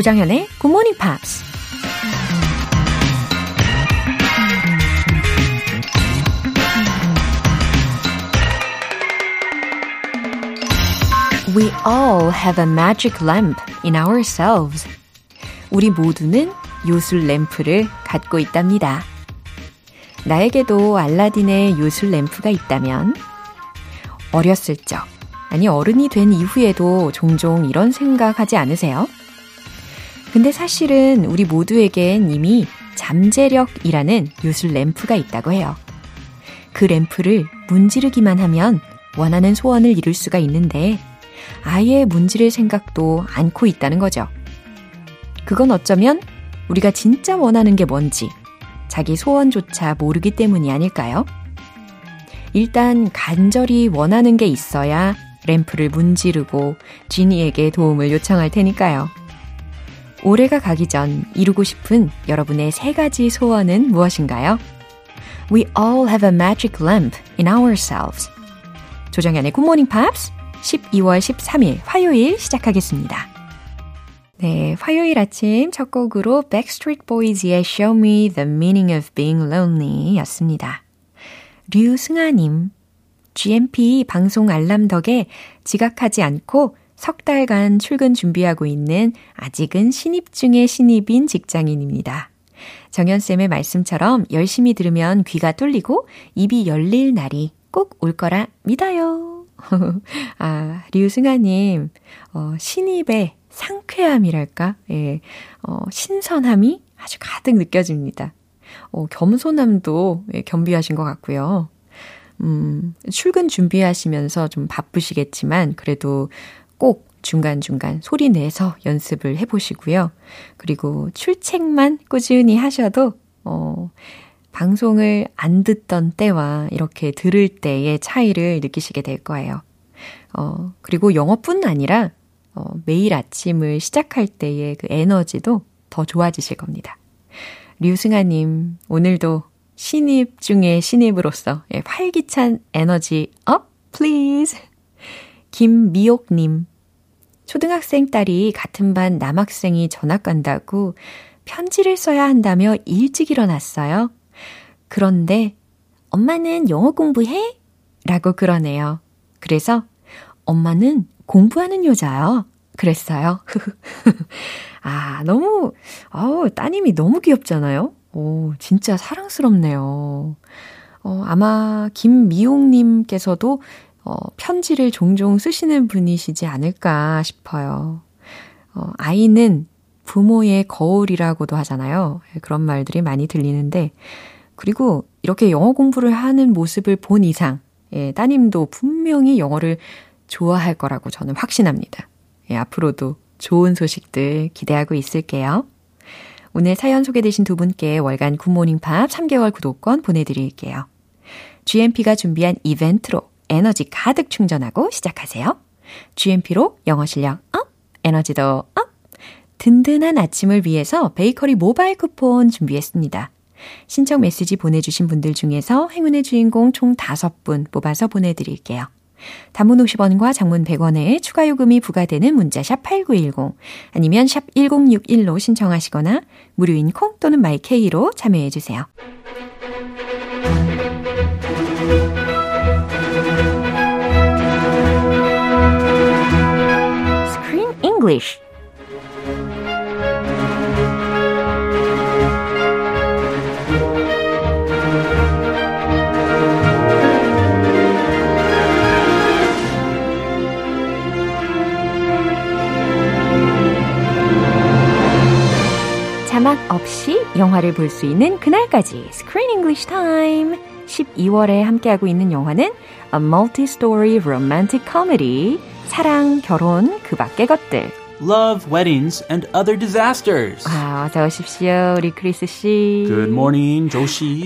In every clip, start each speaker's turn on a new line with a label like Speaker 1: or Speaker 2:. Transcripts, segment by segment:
Speaker 1: 조정현의 Good Morning Pops. We all have a magic lamp in ourselves. 우리 모두는 요술 램프를 갖고 있답니다. 나에게도 알라딘의 요술 램프가 있다면 어렸을 적, 아니 어른이 된 이후에도 종종 이런 생각하지 않으세요? 근데 사실은 우리 모두에겐 이미 잠재력이라는 요술 램프가 있다고 해요. 그 램프를 문지르기만 하면 원하는 소원을 이룰 수가 있는데 아예 문지를 생각도 않고 있다는 거죠. 그건 어쩌면 우리가 진짜 원하는 게 뭔지 자기 소원조차 모르기 때문이 아닐까요? 일단 간절히 원하는 게 있어야 램프를 문지르고 지니에게 도움을 요청할 테니까요. 올해가 가기 전 이루고 싶은 여러분의 세 가지 소원은 무엇인가요? We all have a magic lamp in ourselves. 조정연의 Good Morning Pops 12월 13일 화요일 시작하겠습니다. 네, 화요일 아침 첫 곡으로 Backstreet Boys의 Show Me the Meaning of Being Lonely 였습니다. 류승아님, GMP 방송 알람 덕에 지각하지 않고 석 달간 출근 준비하고 있는 아직은 신입 중의 신입인 직장인입니다. 정연쌤의 말씀처럼 열심히 들으면 귀가 뚫리고 입이 열릴 날이 꼭 올 거라 믿어요. 아, 류승아님, 어, 신입의 상쾌함이랄까? 예, 어, 신선함이 아주 가득 느껴집니다. 어, 겸손함도 예, 겸비하신 것 같고요. 음, 출근 준비하시면서 좀 바쁘시겠지만, 그래도 꼭 중간중간 소리 내서 연습을 해보시고요. 그리고 출첵만 꾸준히 하셔도, 어, 방송을 안 듣던 때와 이렇게 들을 때의 차이를 느끼시게 될 거예요. 어, 그리고 영어뿐 아니라, 어, 매일 아침을 시작할 때의 그 에너지도 더 좋아지실 겁니다. 류승아님, 오늘도 신입 중에 신입으로서 예, 활기찬 에너지 up, please. 김미옥님, 초등학생 딸이 같은 반 남학생이 전학 간다고 편지를 써야 한다며 일찍 일어났어요. 그런데 엄마는 영어 공부해? 라고 그러네요. 그래서 엄마는 공부하는 여자요. 그랬어요. 아, 너무, 어우, 따님이 너무 귀엽잖아요? 오, 진짜 사랑스럽네요. 어, 아마 김미용님께서도 어, 편지를 종종 쓰시는 분이시지 않을까 싶어요. 어, 아이는 부모의 거울이라고도 하잖아요. 그런 말들이 많이 들리는데, 그리고 이렇게 영어 공부를 하는 모습을 본 이상, 예, 따님도 분명히 영어를 좋아할 거라고 저는 확신합니다. 예, 앞으로도 좋은 소식들 기대하고 있을게요. 오늘 사연 소개되신 두 분께 월간 굿모닝 팝스 3개월 구독권 보내드릴게요. GMP가 준비한 이벤트로 에너지 가득 충전하고 시작하세요. GMP로 영어 실력 up, 에너지도 up! 든든한 아침을 위해서 베이커리 모바일 쿠폰 준비했습니다. 신청 메시지 보내주신 분들 중에서 행운의 주인공 총 5분 뽑아서 보내드릴게요. 단문 50원과 장문 100원에 추가 요금이 부과되는 문자 샵 8910 아니면 샵 1061로 신청하시거나 무료인 콩 또는 마이케이로 참여해 주세요. English 자막 없이 영화를 볼 수 있는 그날까지 Screen English Time 12월에 함께하고 있는 영화는 A Multi-Story Romantic Comedy 사랑, 결혼, 그 밖의 것들
Speaker 2: Love, weddings, and other disasters.
Speaker 1: 아, 어서 오십시오, 우리 크리스 씨.
Speaker 2: Good morning, 조 씨.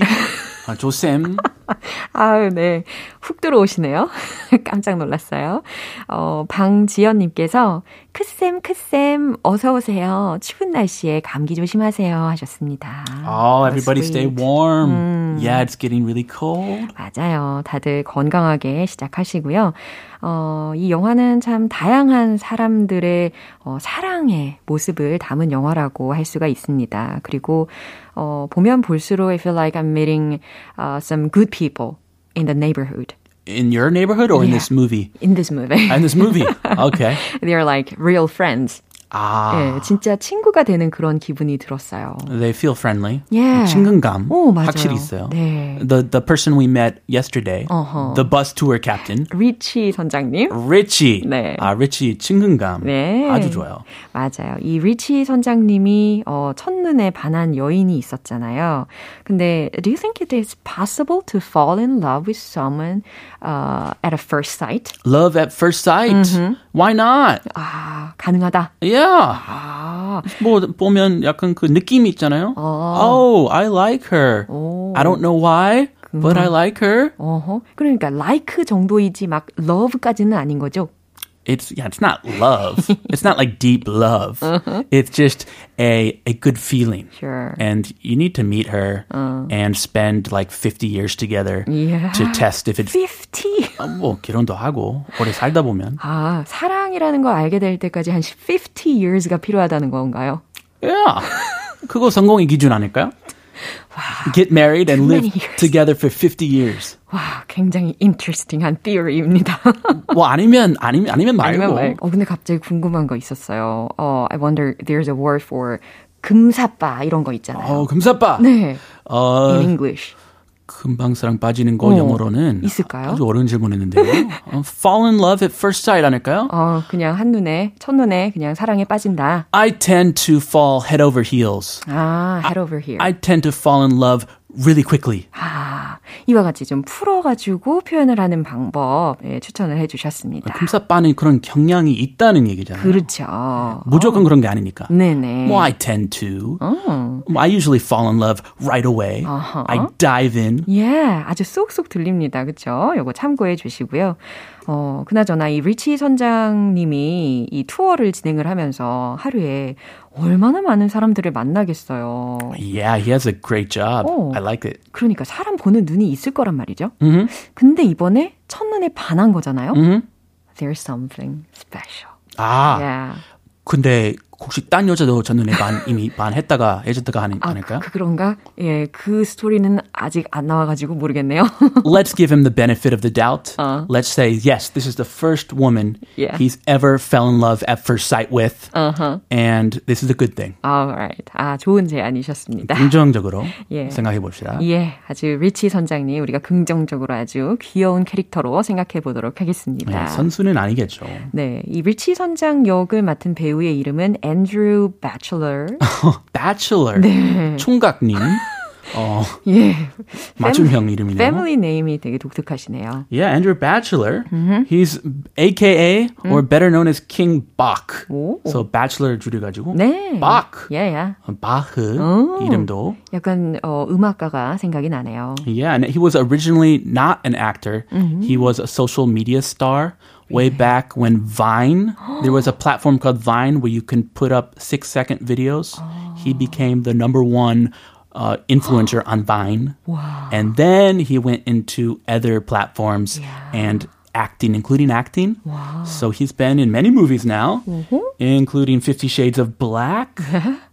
Speaker 2: 아, 조쌤.
Speaker 1: 아유, 네. 훅 들어오시네요. 깜짝 놀랐어요. 어, 방지연님께서 크쌤, 크쌤, 어서오세요. 추운 날씨에 감기 조심하세요. 하셨습니다.
Speaker 2: Oh, everybody stay
Speaker 1: sweet.
Speaker 2: warm.
Speaker 1: 음.
Speaker 2: Yeah, it's getting really cold.
Speaker 1: 맞아요. 다들 건강하게 시작하시고요. 어, 이 영화는 참 다양한 사람들의 어, 사랑의 모습을 담은 영화라고 할 수가 있습니다. 그리고 어, 보면 볼수록 I feel like I'm meeting uh, some good people in the neighborhood.
Speaker 2: In your neighborhood or in this movie?
Speaker 1: In this movie.
Speaker 2: In this movie. Okay.
Speaker 1: They're like real friends.
Speaker 2: Ah,
Speaker 1: 예, 진짜 친구가 되는 그런 기분이 들었어요.
Speaker 2: they feel friendly.
Speaker 1: Yeah.
Speaker 2: 친근감
Speaker 1: 오, 맞아요.
Speaker 2: 확실히 있어요.
Speaker 1: 네.
Speaker 2: The the person we met yesterday,
Speaker 1: 어허.
Speaker 2: the bus tour captain,
Speaker 1: 리치 선장님.
Speaker 2: Richie.
Speaker 1: 네.
Speaker 2: 아, Richie 친근감.
Speaker 1: 네.
Speaker 2: 아주 좋아요.
Speaker 1: 맞아요. 이 리치 선장님이 어, 첫눈에 반한 여인이 있었잖아요. 근데 do you think it is possible to fall in love with someone uh, at a first sight?
Speaker 2: Love at first sight.
Speaker 1: Mm-hmm.
Speaker 2: Why not?
Speaker 1: 아, 가능하다.
Speaker 2: Yeah.
Speaker 1: 아,
Speaker 2: 뭐 보면 약간 그 느낌이 있잖아요. Oh, I like her. I don't know why, but I like her.
Speaker 1: 어허. 그러니까 like 정도이지 막 love까지는 아닌 거죠.
Speaker 2: It's yeah, it's not love. it's not like deep love. It's just a a good feeling.
Speaker 1: Sure.
Speaker 2: And you need to meet her and spend like 50 years together
Speaker 1: Yeah.
Speaker 2: to test if it's
Speaker 1: 50.
Speaker 2: 아, 뭐 결혼도 하고 오래 살다 보면
Speaker 1: 아, 사랑이라는 걸 알게 될 때까지 한 50 years가 필요하다는 건가요?
Speaker 2: yeah. 그거 성공의 기준 아닐까요? Get married and live
Speaker 1: many years.
Speaker 2: together for 50 years.
Speaker 1: 와, 굉장히 interesting한 theory입니다.
Speaker 2: 뭐 아니면 아니면 아니면 말고.
Speaker 1: 아니면 말. 어 근데 갑자기 궁금한 거 있었어요. 어, I wonder there's a word for 금사빠 이런 거 있잖아요.
Speaker 2: 어, 금사빠.
Speaker 1: 네.
Speaker 2: 어,
Speaker 1: In English.
Speaker 2: 금방 사랑 빠지는 거
Speaker 1: 어,
Speaker 2: 영어로는
Speaker 1: 있을까요?
Speaker 2: 아주 어려운 질문했는데요. 어, fall in love at first sight 아닐까요?
Speaker 1: 어, 그냥 한눈에 첫눈에 그냥 사랑에 빠진다.
Speaker 2: I tend to fall head over heels.
Speaker 1: 아, head over here.
Speaker 2: I tend to fall in love really quickly.
Speaker 1: 아, 이와 같이 좀 풀어가지고 표현을 하는 방법 예, 추천을 해주셨습니다.
Speaker 2: 금사빠는 그런 경향이 있다는 얘기잖아요.
Speaker 1: 그렇죠.
Speaker 2: 무조건 그런 게 아니니까.
Speaker 1: 네네.
Speaker 2: Well, I tend to.
Speaker 1: 어.
Speaker 2: I usually fall in love right away.
Speaker 1: Uh-huh.
Speaker 2: I dive in.
Speaker 1: 예, 아주 쏙쏙 들립니다. 그쵸? 요거 참고해 주시고요. 어, 그나저나 이 리치 선장님이 이 투어를 진행을 하면서 하루에 얼마나 많은 사람들을 만나겠어요.
Speaker 2: Yeah, he has a great job.
Speaker 1: 어.
Speaker 2: I like it.
Speaker 1: 그러니까 사람 보는 눈이 있을 거란 말이죠.
Speaker 2: Mhm.
Speaker 1: 근데 이번에 첫눈에 반한 거잖아요.
Speaker 2: Mhm.
Speaker 1: There's something special.
Speaker 2: 아,
Speaker 1: Yeah.
Speaker 2: 근데 혹시 딴 여자도 첫눈에 반 이미 반했다가 헤어졌다가 하는
Speaker 1: 아,
Speaker 2: 아닐까요?
Speaker 1: 그, 그런가? 예, 그 스토리는 아직 안 나와가지고 모르겠네요.
Speaker 2: Let's give him the benefit of the doubt.
Speaker 1: Uh.
Speaker 2: Let's say yes, this is the first woman
Speaker 1: Yeah.
Speaker 2: he's ever fell in love at first sight with,
Speaker 1: uh-huh.
Speaker 2: and this is a good thing.
Speaker 1: Alright. 아, 좋은 제안이셨습니다.
Speaker 2: 긍정적으로
Speaker 1: 예.
Speaker 2: 생각해 봅시다.
Speaker 1: 예, 아주 리치 선장님 우리가 긍정적으로 아주 귀여운 캐릭터로 생각해 보도록 하겠습니다.
Speaker 2: 네, 선수는 아니겠죠.
Speaker 1: 네, 이 리치 선장 역을 맡은 배우의 이름은 앤드루 배첼러.
Speaker 2: Bachelor,
Speaker 1: 네.
Speaker 2: 총각님, 어,
Speaker 1: 예,
Speaker 2: 맞춤형 이름이네요.
Speaker 1: 패밀리 네임이 되게 독특하시네요.
Speaker 2: Yeah, Andrew Bachelor.
Speaker 1: Mm-hmm.
Speaker 2: He's AKA or better known as King Bach.
Speaker 1: 오.
Speaker 2: So Bachelor 줄여가지고
Speaker 1: 네,
Speaker 2: Bach.
Speaker 1: 예, 예.
Speaker 2: 바흐
Speaker 1: 오.
Speaker 2: 이름도.
Speaker 1: 약간 어, 음악가가 생각이 나네요.
Speaker 2: Yeah, and he was originally not an actor.
Speaker 1: Mm-hmm.
Speaker 2: He was a social media star way back when Vine, there was a platform called Vine where you can put up six second videos. He became the number one uh, influencer on Vine.
Speaker 1: Wow.
Speaker 2: And then he went into other platforms and acting, including acting. So he's been in many movies now, including Fifty Shades of Black.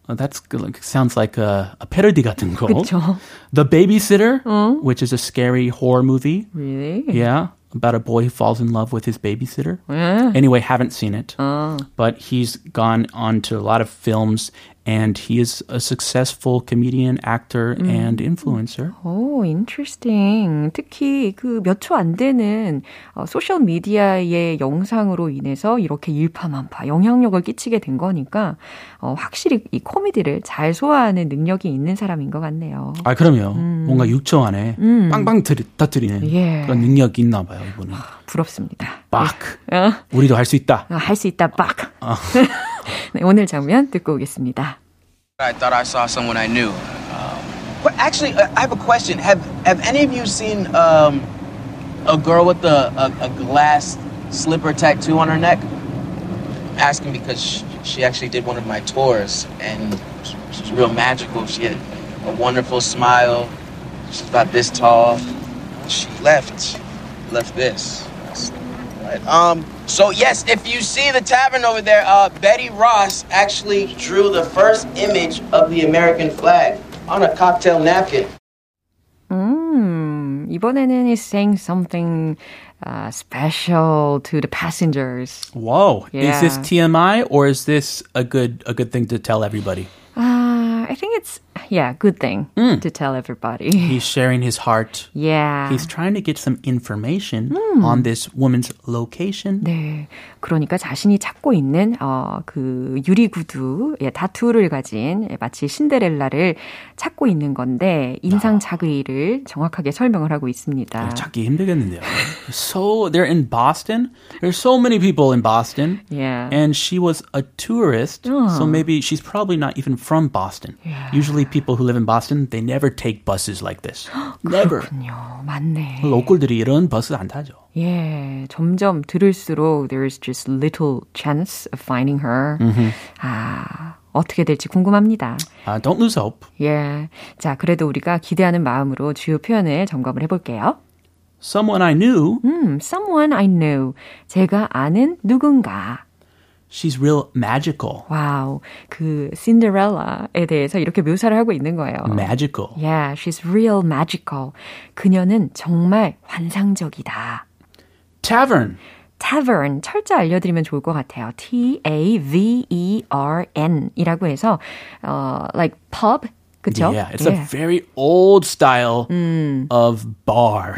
Speaker 2: Uh, that's good. Like, sounds like a, a parody 같은 거.
Speaker 1: 그쵸.
Speaker 2: The Babysitter, which is a scary horror movie.
Speaker 1: Really?
Speaker 2: Yeah, about a boy who falls in love with his babysitter.
Speaker 1: 예.
Speaker 2: Anyway, haven't seen it.
Speaker 1: 어.
Speaker 2: But he's gone on to a lot of films and he is a successful comedian, actor, and influencer.
Speaker 1: 오, interesting. 특히 그 몇 초 안 되는 어, 소셜 미디어의 영상으로 인해서 이렇게 일파만파 영향력을 끼치게 된 거니까 어, 확실히 이 코미디를 잘 소화하는 능력이 있는 사람인 것 같네요.
Speaker 2: 아, 그럼요. 뭔가 6초 안에 빵빵 터리, 터뜨리는
Speaker 1: 예.
Speaker 2: 그런 능력이 있나 봐요, 이분은.
Speaker 1: 부럽습니다.
Speaker 2: 박.
Speaker 1: 어,
Speaker 2: 우리도 할 수 있다.
Speaker 1: 할수 있다, 빡. 네, 오늘 장면 듣고 오겠습니다.
Speaker 3: I thought I saw someone I knew. But actually, uh, I have a question. Have Have any of you seen um, a girl with a, a, a glass slipper tattoo on her neck. Asking because she, she actually did one of my tours and she's real magical. She had a wonderful smile. She's about this tall. She left, left this. Right. Um. So yes, if you see the tavern over there, uh, Betty Ross actually drew the first image of the American flag on a cocktail napkin.
Speaker 1: 음, 이번에는 he's saying something uh, special to the passengers.
Speaker 2: Whoa.
Speaker 1: Yeah.
Speaker 2: Is this TMI or is this a good a good thing to tell everybody?
Speaker 1: yeah, good thing to tell everybody.
Speaker 2: He's sharing his heart.
Speaker 1: Yeah.
Speaker 2: He's trying to get some information on this woman's location.
Speaker 1: 네. 그러니까 자신이 찾고 있는, 어, 그 유리구두, 예, 다투를 가진, 예, 마치 신데렐라를 찾고 있는 건데, 인상 자의를 정확하게 설명을 하고 있습니다.
Speaker 2: 찾기 힘들겠는데요. So they're in Boston. There's so many people in Boston.
Speaker 1: Yeah.
Speaker 2: And she was a tourist, so maybe she's probably not even from Boston. Usually people who live in Boston, they never take buses like this. never.
Speaker 1: 그렇군요. 맞네.
Speaker 2: 로컬들이 이런 버스 안 타죠.
Speaker 1: 예, 점점 들을수록 there's just little chance of finding her. 아, 어떻게 될지 궁금합니다.
Speaker 2: Uh, don't lose hope.
Speaker 1: 예. 자, 그래도 우리가 기대하는 마음으로 주요 표현을 점검을 해볼게요.
Speaker 2: Someone I knew,
Speaker 1: 음, someone I knew. 제가 아는 누군가.
Speaker 2: She's real magical.
Speaker 1: 와우. 그 신데렐라에 대해서 이렇게 묘사를 하고 있는 거예요.
Speaker 2: Magical.
Speaker 1: Yeah, she's real magical. 그녀는 정말 환상적이다.
Speaker 2: Tavern.
Speaker 1: tavern 철자 알려드리면 좋을 것 같아요. T-A-V-E-R-N 이라고 해서 어, like pub 그쵸?
Speaker 2: Yeah, it's a very old style of bar.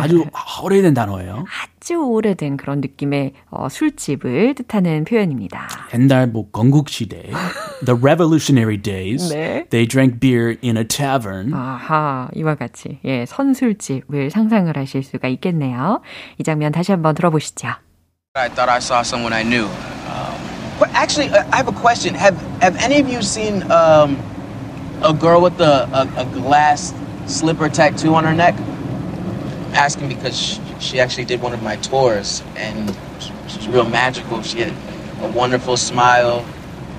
Speaker 2: 아주 오래된 단어예요.
Speaker 1: 아주 오래된 그런 느낌의 어, 술집을 뜻하는 표현입니다.
Speaker 2: 옛날 뭐 건국 시대, the revolutionary days,
Speaker 1: 네.
Speaker 2: they drank beer in a tavern.
Speaker 1: 아하, 이와 같이 예, 선술집을 상상을 하실 수가 있겠네요. 이 장면 다시 한번 들어보시죠.
Speaker 3: I thought I saw someone I knew. Um, but actually, uh, I have a question. Have Have any of you seen um, a girl with a, a, a glass slipper tattoo on her neck? Asking because she, she actually did one of my tours and she's real magical. She had a wonderful smile.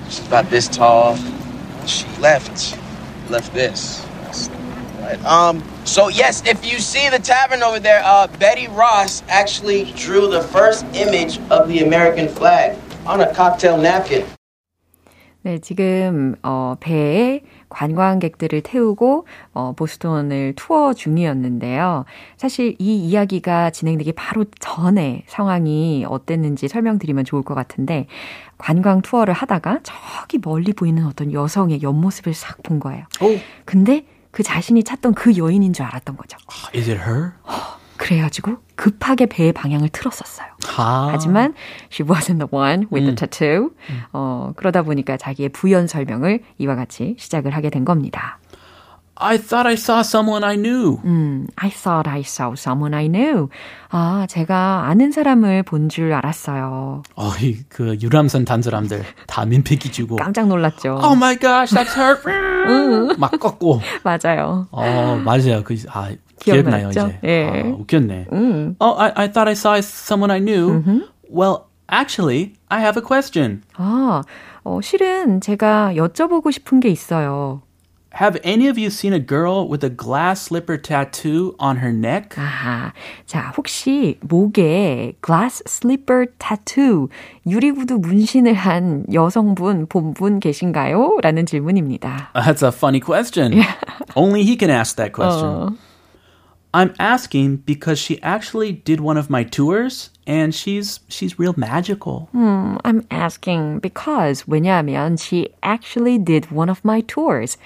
Speaker 3: She's about this tall. She left, left this. Right. Um. So yes, if you see the tavern over there, uh, Betty Ross actually drew the first image of the American flag on a cocktail napkin.
Speaker 1: 네, 지금 어, 배에 관광객들을 태우고 어, 보스턴을 투어 중이었는데요. 사실 이 이야기가 진행되기 바로 전에 상황이 어땠는지 설명드리면 좋을 것 같은데 관광 투어를 하다가 저기 멀리 보이는 어떤 여성의 옆모습을 싹 본 거예요.
Speaker 2: Oh,
Speaker 1: 근데 그 자신이 찾던 그 여인인 줄 알았던 거죠.
Speaker 2: is it her?
Speaker 1: 그래가지고 급하게 배의 방향을 틀었었어요.
Speaker 2: 아.
Speaker 1: 하지만 she wasn't the one with the tattoo. 어, 그러다 보니까 자기의 부연 설명을 이와 같이 시작을 하게 된 겁니다.
Speaker 2: I thought I saw someone I knew.
Speaker 1: 음, I thought I saw someone I knew. 아, 제가 아는 사람을 본 줄 알았어요.
Speaker 2: 어, 이, 그 유람선 탄 사람들 다 민폐기 주고.
Speaker 1: 깜짝 놀랐죠.
Speaker 2: Oh my gosh, that's her. 막 꺾고.
Speaker 1: 맞아요.
Speaker 2: 어, 맞아요. 그, 아,
Speaker 1: 기억나죠?
Speaker 2: 기억나요, 이제.
Speaker 1: 예.
Speaker 2: 아, 웃겼네. Oh, I, I thought I saw someone I knew. Well, actually, I have a question.
Speaker 1: 아, 어, 실은 제가 여쭤보고 싶은 게 있어요.
Speaker 2: Have any of you seen a girl with a glass slipper tattoo on her neck?
Speaker 1: 아하. 자, 혹시 목에 glass slipper tattoo, 유리구두 문신을 한 여성분 본분 계신가요? 라는 질문입니다.
Speaker 2: That's a funny question. Only he can ask that question. I'm asking because she actually did one of my tours and she's she's real magical.
Speaker 1: I'm asking because 왜냐하면 she actually did one of my tours.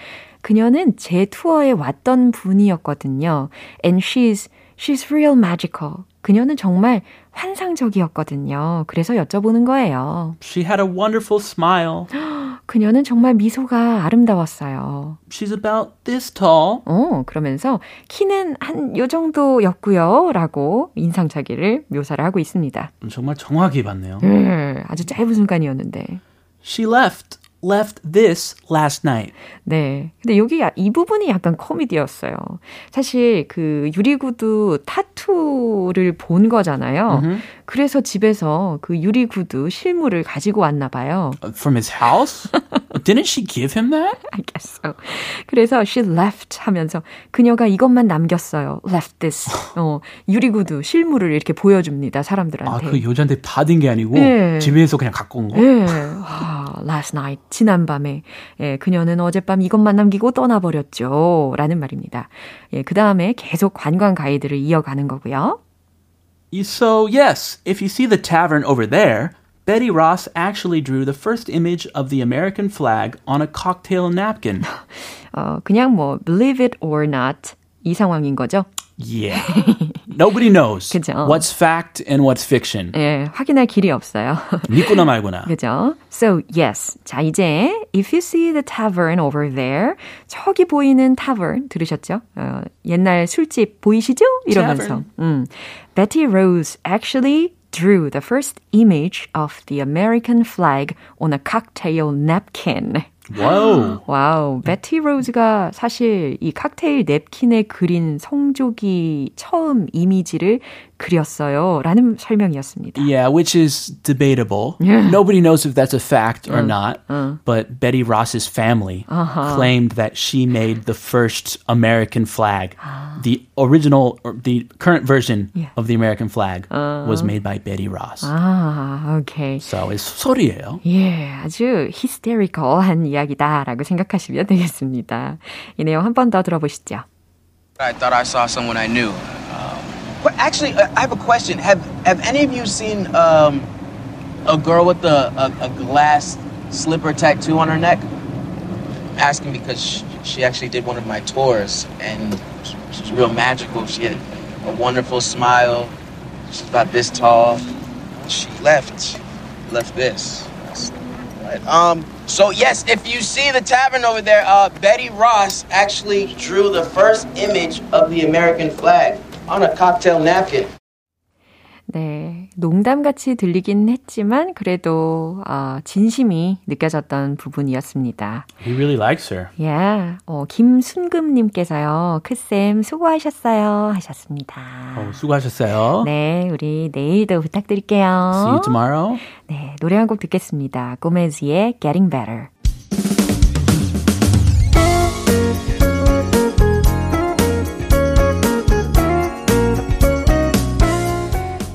Speaker 1: 그녀는 제 투어에 왔던 분이었거든요. And she's she's real magical. 그녀는 정말 환상적이었거든요. 그래서 여쭤보는 거예요.
Speaker 2: She had a wonderful smile.
Speaker 1: 그녀는 정말 미소가 아름다웠어요.
Speaker 2: She's about this tall.
Speaker 1: 어, 그러면서 키는 한 요 정도였고요. 라고 인상착의를 묘사를 하고 있습니다.
Speaker 2: 정말 정확히 봤네요.
Speaker 1: 음, 아주 짧은 순간이었는데.
Speaker 2: She left, left this last night.
Speaker 1: 네. 근데 여기 이 부분이 약간 코미디였어요. 사실 그 유리구두 타투를 본 거잖아요. Mm-hmm. 그래서 집에서 그 유리구두 실물을 가지고 왔나 봐요.
Speaker 2: From his house? Didn't she give him that?
Speaker 1: I guess so. 그래서 she left 하면서 그녀가 이것만 남겼어요. left this. 어, 유리구두 실물을 이렇게 보여줍니다. 사람들한테.
Speaker 2: 아, 그 여자한테 받은 게 아니고 네. 집에서 그냥 갖고 온 거?
Speaker 1: 네. 와, last night. 지난밤에. 예, 그녀는 어젯밤 이것만 남기고 떠나버렸죠. 라는 말입니다. 예, 그 다음에 계속 관광 가이드를 이어가는 거고요.
Speaker 2: So, yes, if you see the tavern over there, Betty Ross actually drew the first image of the American flag on a cocktail napkin.
Speaker 1: 어, 그냥 뭐 believe it or not 이 상황인 거죠?
Speaker 2: Yeah. Nobody knows
Speaker 1: 그죠?
Speaker 2: what's fact and what's fiction.
Speaker 1: 예, 확인할 길이 없어요.
Speaker 2: 믿거나 말거나.
Speaker 1: 그죠? So, yes. 자, 이제 if you see the tavern over there 저기 보이는 tavern 들으셨죠? 어, 옛날 술집 보이시죠? 이러면서. 음. Betty Rose actually drew the first image of the American flag on a cocktail napkin.
Speaker 2: 와우.
Speaker 1: 와우. 베티 로즈가 사실 이 칵테일 냅킨에 그린 성조기 처음 이미지를 그렸어요. 라는 설명이었습니다.
Speaker 2: Yeah, which is debatable.
Speaker 1: Yeah.
Speaker 2: Nobody knows if that's a fact or
Speaker 1: uh,
Speaker 2: not.
Speaker 1: uh.
Speaker 2: But Betty Ross's family
Speaker 1: uh-huh.
Speaker 2: claimed that she made the first American flag. the original, or the current version
Speaker 1: yeah.
Speaker 2: of the American flag was made by Betty Ross.
Speaker 1: 아, okay.
Speaker 2: So it's 소리예요.
Speaker 1: 예, 아주 히스테리컬한 이야기다라고 생각하시면 되겠습니다. 이 내용 한 번 더 들어보시죠.
Speaker 3: I thought I saw someone I knew. But actually, uh, I have a question. Have Have any of you seen um, a girl with a, a, a, glass slipper tattoo on her neck? I'm asking because she, she actually did one of my tours, and she's real magical. She had a wonderful smile. She's about this tall. She left. Left this. Um. So yes, if you see the tavern over there, uh, Betty Ross actually drew the first image of the American flag. On a cocktail napkin.
Speaker 1: 네, 농담같이 들리긴 했지만 그래도 어, 진심이 느껴졌던 부분이었습니다.
Speaker 2: He really likes her.
Speaker 1: Yeah. 어, 김순금님께서요. 크쌤 수고하셨어요 하셨습니다.
Speaker 2: 어, 수고하셨어요.
Speaker 1: 네, 우리 내일도 부탁드릴게요.
Speaker 2: See you tomorrow.
Speaker 1: 네, 노래 한 곡 듣겠습니다. 고메즈의 Getting Better.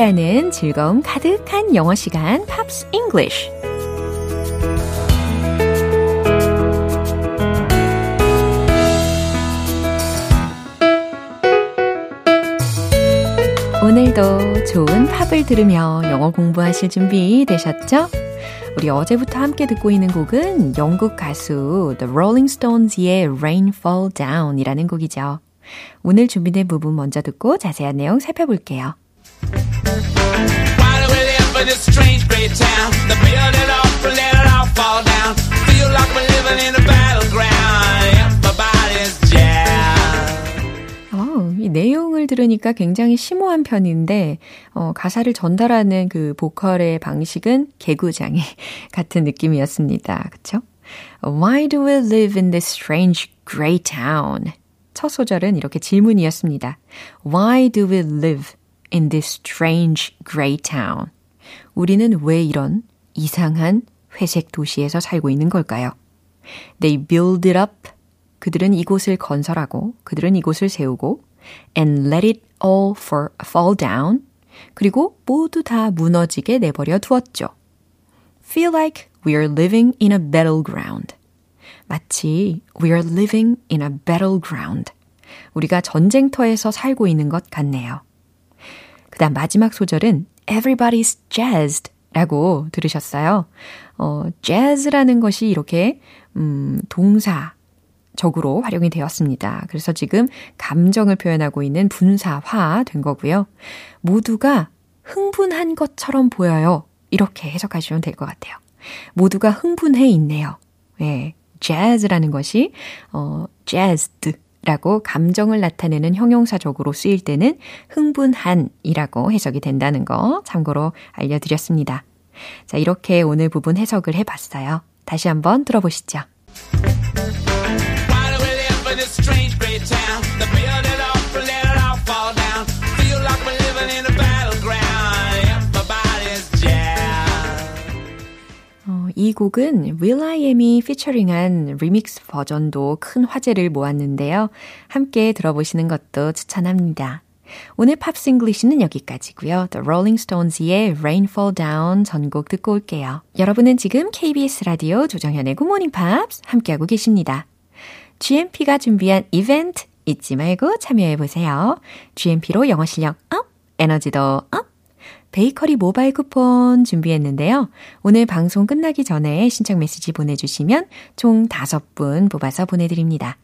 Speaker 1: 함께하는 즐거움 가득한 영어 시간 Pops English 오늘도 좋은 팝을 들으며 영어 공부하실 준비 되셨죠? 우리 어제부터 함께 듣고 있는 곡은 영국 가수 The Rolling Stones의 Rain Fall Down 이라는 곡이죠. 오늘 준비된 부분 먼저 듣고 자세한 내용 살펴볼게요. In this strange great town? The building up and let it all fall down. Feel like we're living in a battleground. Everybody's jazz. 어, 이 내용을 들으니까 굉장히 심오한 편인데 어, 가사를 전달하는 그 보컬의 방식은 개구장이 같은 느낌이었습니다. 그렇죠? Why do we live in this strange grey town? 첫 소절은 이렇게 질문이었습니다. Why do we live in this strange gray town. 우리는 왜 이런 이상한 회색 도시에서 살고 있는 걸까요? They build it up. 그들은 이곳을 건설하고, 그들은 이곳을 세우고, and let it all for, fall down. 그리고 모두 다 무너지게 내버려 두었죠. Feel like we are living in a battleground. 마치 we are living in a battleground. 우리가 전쟁터에서 살고 있는 것 같네요. 그 다음 마지막 소절은 everybody's jazzed 라고 들으셨어요. 어, jazz라는 것이 이렇게, 음, 동사, 적으로 활용이 되었습니다. 그래서 지금 감정을 표현하고 있는 분사화 된 거고요. 모두가 흥분한 것처럼 보여요. 이렇게 해석하시면 될 것 같아요. 모두가 흥분해 있네요. 예. jazz라는 것이 어 jazzed 라고 감정을 나타내는 형용사적으로 쓰일 때는 흥분한이라고 해석이 된다는 거 참고로 알려드렸습니다. 자, 이렇게 오늘 부분 해석을 해봤어요. 다시 한번 들어보시죠. 이 곡은 will.i.am이 피처링한 리믹스 버전도 큰 화제를 모았는데요. 함께 들어보시는 것도 추천합니다. 오늘 Pops English는 여기까지고요. The Rolling Stones의 Rain Fall Down 전곡 듣고 올게요. 여러분은 지금 KBS 라디오 조정현의 Good Morning Pops 함께하고 계십니다. GMP가 준비한 이벤트 잊지 말고 참여해 보세요. GMP로 영어 실력 up, 에너지도 up. 베이커리 모바일 쿠폰 준비했는데요. 오늘 방송 끝나기 전에 신청 메시지 보내주시면 총 5분 뽑아서 보내드립니다.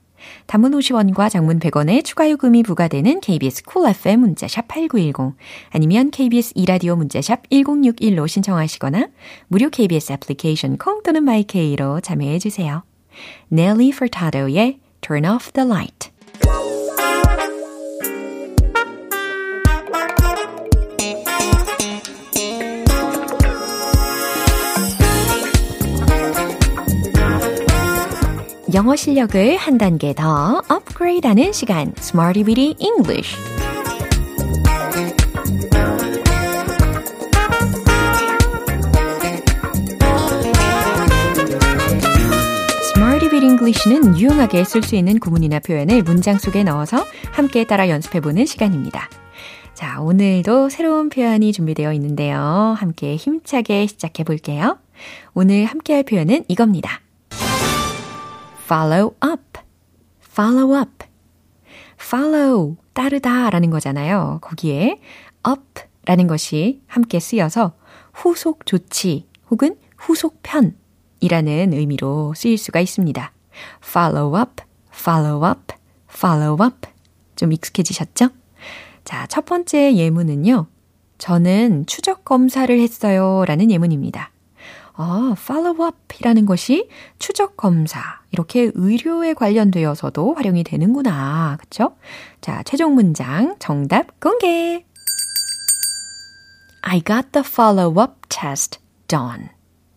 Speaker 1: 단문 50원과 장문 100원의 추가 요금이 부과되는 KBS Cool FM 문자샵 8910 아니면 KBS 이라디오 문자샵 1061로 신청하시거나 무료 KBS 애플리케이션 콩 또는 my K로 참여해 주세요. Nelly Furtado의 Turn Off the Light 영어 실력을 한 단계 더 업그레이드하는 시간 Smarty Weedy English English는 유용하게 쓸 수 있는 구문이나 표현을 문장 속에 넣어서 함께 따라 연습해보는 시간입니다. 자, 오늘도 새로운 표현이 준비되어 있는데요. 함께 힘차게 시작해 볼게요. 오늘 함께 할 표현은 이겁니다. Follow up, follow up. follow, 따르다 라는 거잖아요. 거기에 up 라는 것이 함께 쓰여서 후속 조치 혹은 후속 편 이라는 의미로 쓰일 수가 있습니다. follow up, follow up, follow up. 좀 익숙해지셨죠? 자, 첫 번째 예문은요. 저는 추적 검사를 했어요 라는 예문입니다. 아, follow up이라는 것이 추적 검사 이렇게 의료에 관련되어서도 활용이 되는구나. 그쵸? 자, 최종 문장 정답 공개. I got the follow-up test done.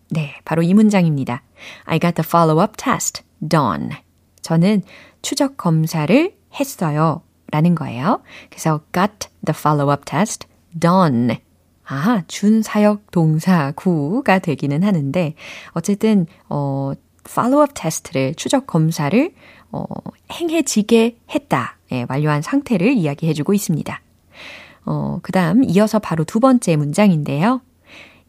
Speaker 1: 네, 바로 이 문장입니다. I got the follow-up test done. 저는 추적 검사를 했어요. 라는 거예요. 그래서 got the follow-up test done. 아, 준사역 동사 구가 되기는 하는데 어쨌든 어 팔로우업 테스트를 추적 검사를 어 행해지게 했다. 예, 완료한 상태를 이야기해 주고 있습니다. 어, 그 다음 이어서 바로 두 번째 문장인데요.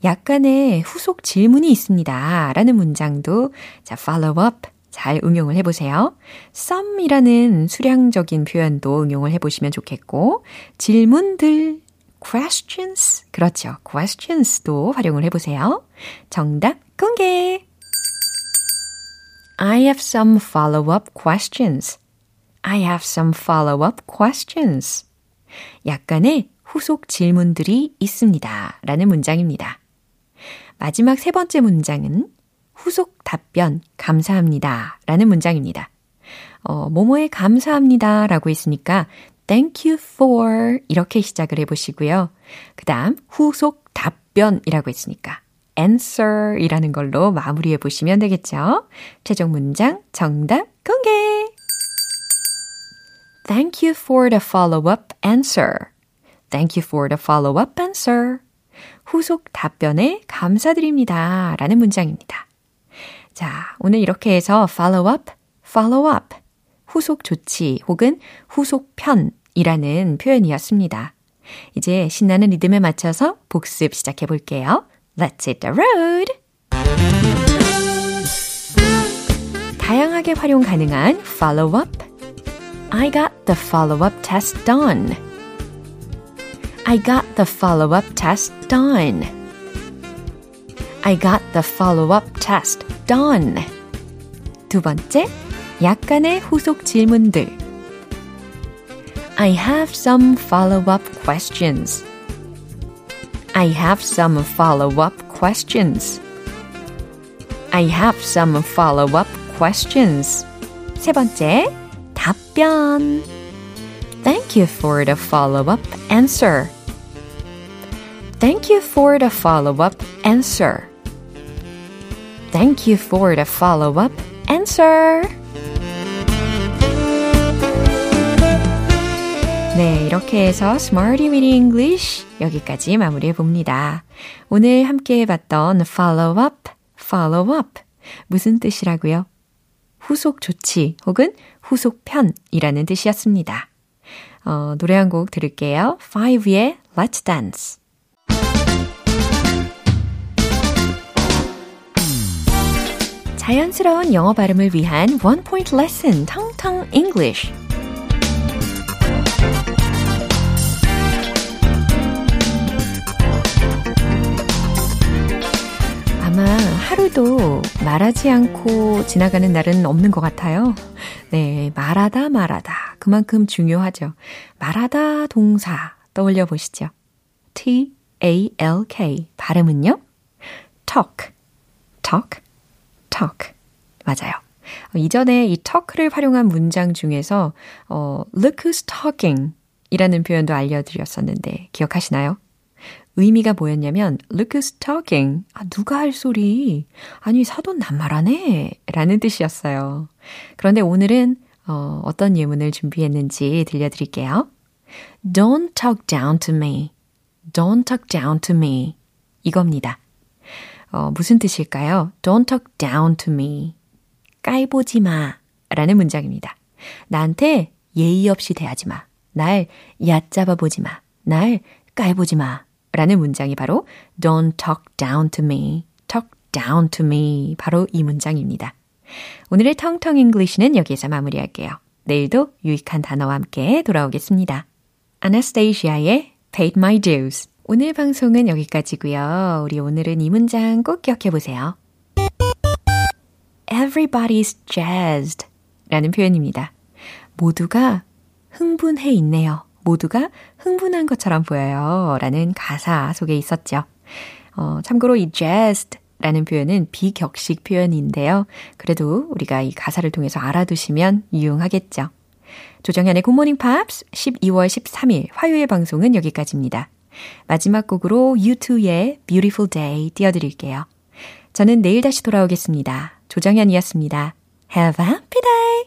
Speaker 1: 약간의 후속 질문이 있습니다. 라는 문장도 자, follow up 잘 응용을 해보세요. some이라는 수량적인 표현도 응용을 해보시면 좋겠고, 질문들 questions. 그렇죠. questions도 활용을 해보세요. 정답 공개. I have some follow-up questions. I have some follow-up questions. 약간의 후속 질문들이 있습니다. 라는 문장입니다. 마지막 세 번째 문장은 후속 답변 감사합니다. 라는 문장입니다. 어, 뭐뭐에 감사합니다. 라고 했으니까 thank you for 이렇게 시작을 해보시고요. 그 다음 후속 답변이라고 했으니까 answer 이라는 걸로 마무리해 보시면 되겠죠. 최종 문장 정답 공개! Thank you for the follow-up answer. Thank you for the follow-up answer. 후속 답변에 감사드립니다. 라는 문장입니다. 자, 오늘 이렇게 해서 follow up, follow up, 후속 조치 혹은 후속 편 이라는 표현이었습니다. 이제 신나는 리듬에 맞춰서 복습 시작해 볼게요. Let's hit the road! 다양하게 활용 가능한 follow up. I got the follow up test done. I got the follow up test done. I got the follow up test done. 두 번째, 약간의 후속 질문들. I have some follow-up questions. I have some follow-up questions. I have some follow-up questions. 세 번째, 답변. Thank you for the follow-up answer. Thank you for the follow-up answer. Thank you for the follow-up answer. 네, 이렇게 해서 Smarty with English 여기까지 마무리해 봅니다. 오늘 함께 해봤던 follow up, follow up 무슨 뜻이라고요? 후속 조치 혹은 후속 편이라는 뜻이었습니다. 어, 노래 한 곡 들을게요. Five의 Let's Dance. 자연스러운 영어 발음을 위한 One Point Lesson, 텅텅 English. 아마 하루도 말하지 않고 지나가는 날은 없는 것 같아요. 네, 말하다 말하다. 그만큼 중요하죠. 말하다 동사 떠올려 보시죠. T-A-L-K. 발음은요? talk, talk, talk. 맞아요. 이전에 이 talk를 활용한 문장 중에서 어, look who's talking 이라는 표현도 알려드렸었는데 기억하시나요? 의미가 뭐였냐면 look who's talking. 아, 누가 할 소리? 아니, 사돈 낱말하네. 라는 뜻이었어요. 그런데 오늘은 어, 어떤 예문을 준비했는지 들려드릴게요. Don't talk down to me. Don't talk down to me. 이겁니다. 어, 무슨 뜻일까요? Don't talk down to me. 깔보지 마. 라는 문장입니다. 나한테 예의 없이 대하지 마. 날 얕잡아 보지 마. 날 깔보지 마. 라는 문장이 바로 Don't talk down to me. talk down to me. 바로 이 문장입니다. 오늘의 텅텅 English는 여기에서 마무리할게요. 내일도 유익한 단어와 함께 돌아오겠습니다. 아나스테이시아의 Paid My Dues. 오늘 방송은 여기까지고요. 우리 오늘은 이 문장 꼭 기억해 보세요. Everybody's jazzed 라는 표현입니다. 모두가 흥분해 있네요. 모두가 흥분한 것처럼 보여요. 라는 가사 속에 있었죠. 어, 참고로 이 jazzed 라는 표현은 비격식 표현인데요. 그래도 우리가 이 가사를 통해서 알아두시면 유용하겠죠. 조정현의 굿모닝 팝스 12월 13일 화요일 방송은 여기까지입니다. 마지막 곡으로 U2의 Beautiful Day 띄워드릴게요. 저는 내일 다시 돌아오겠습니다. 조정현이었습니다. Have a happy day!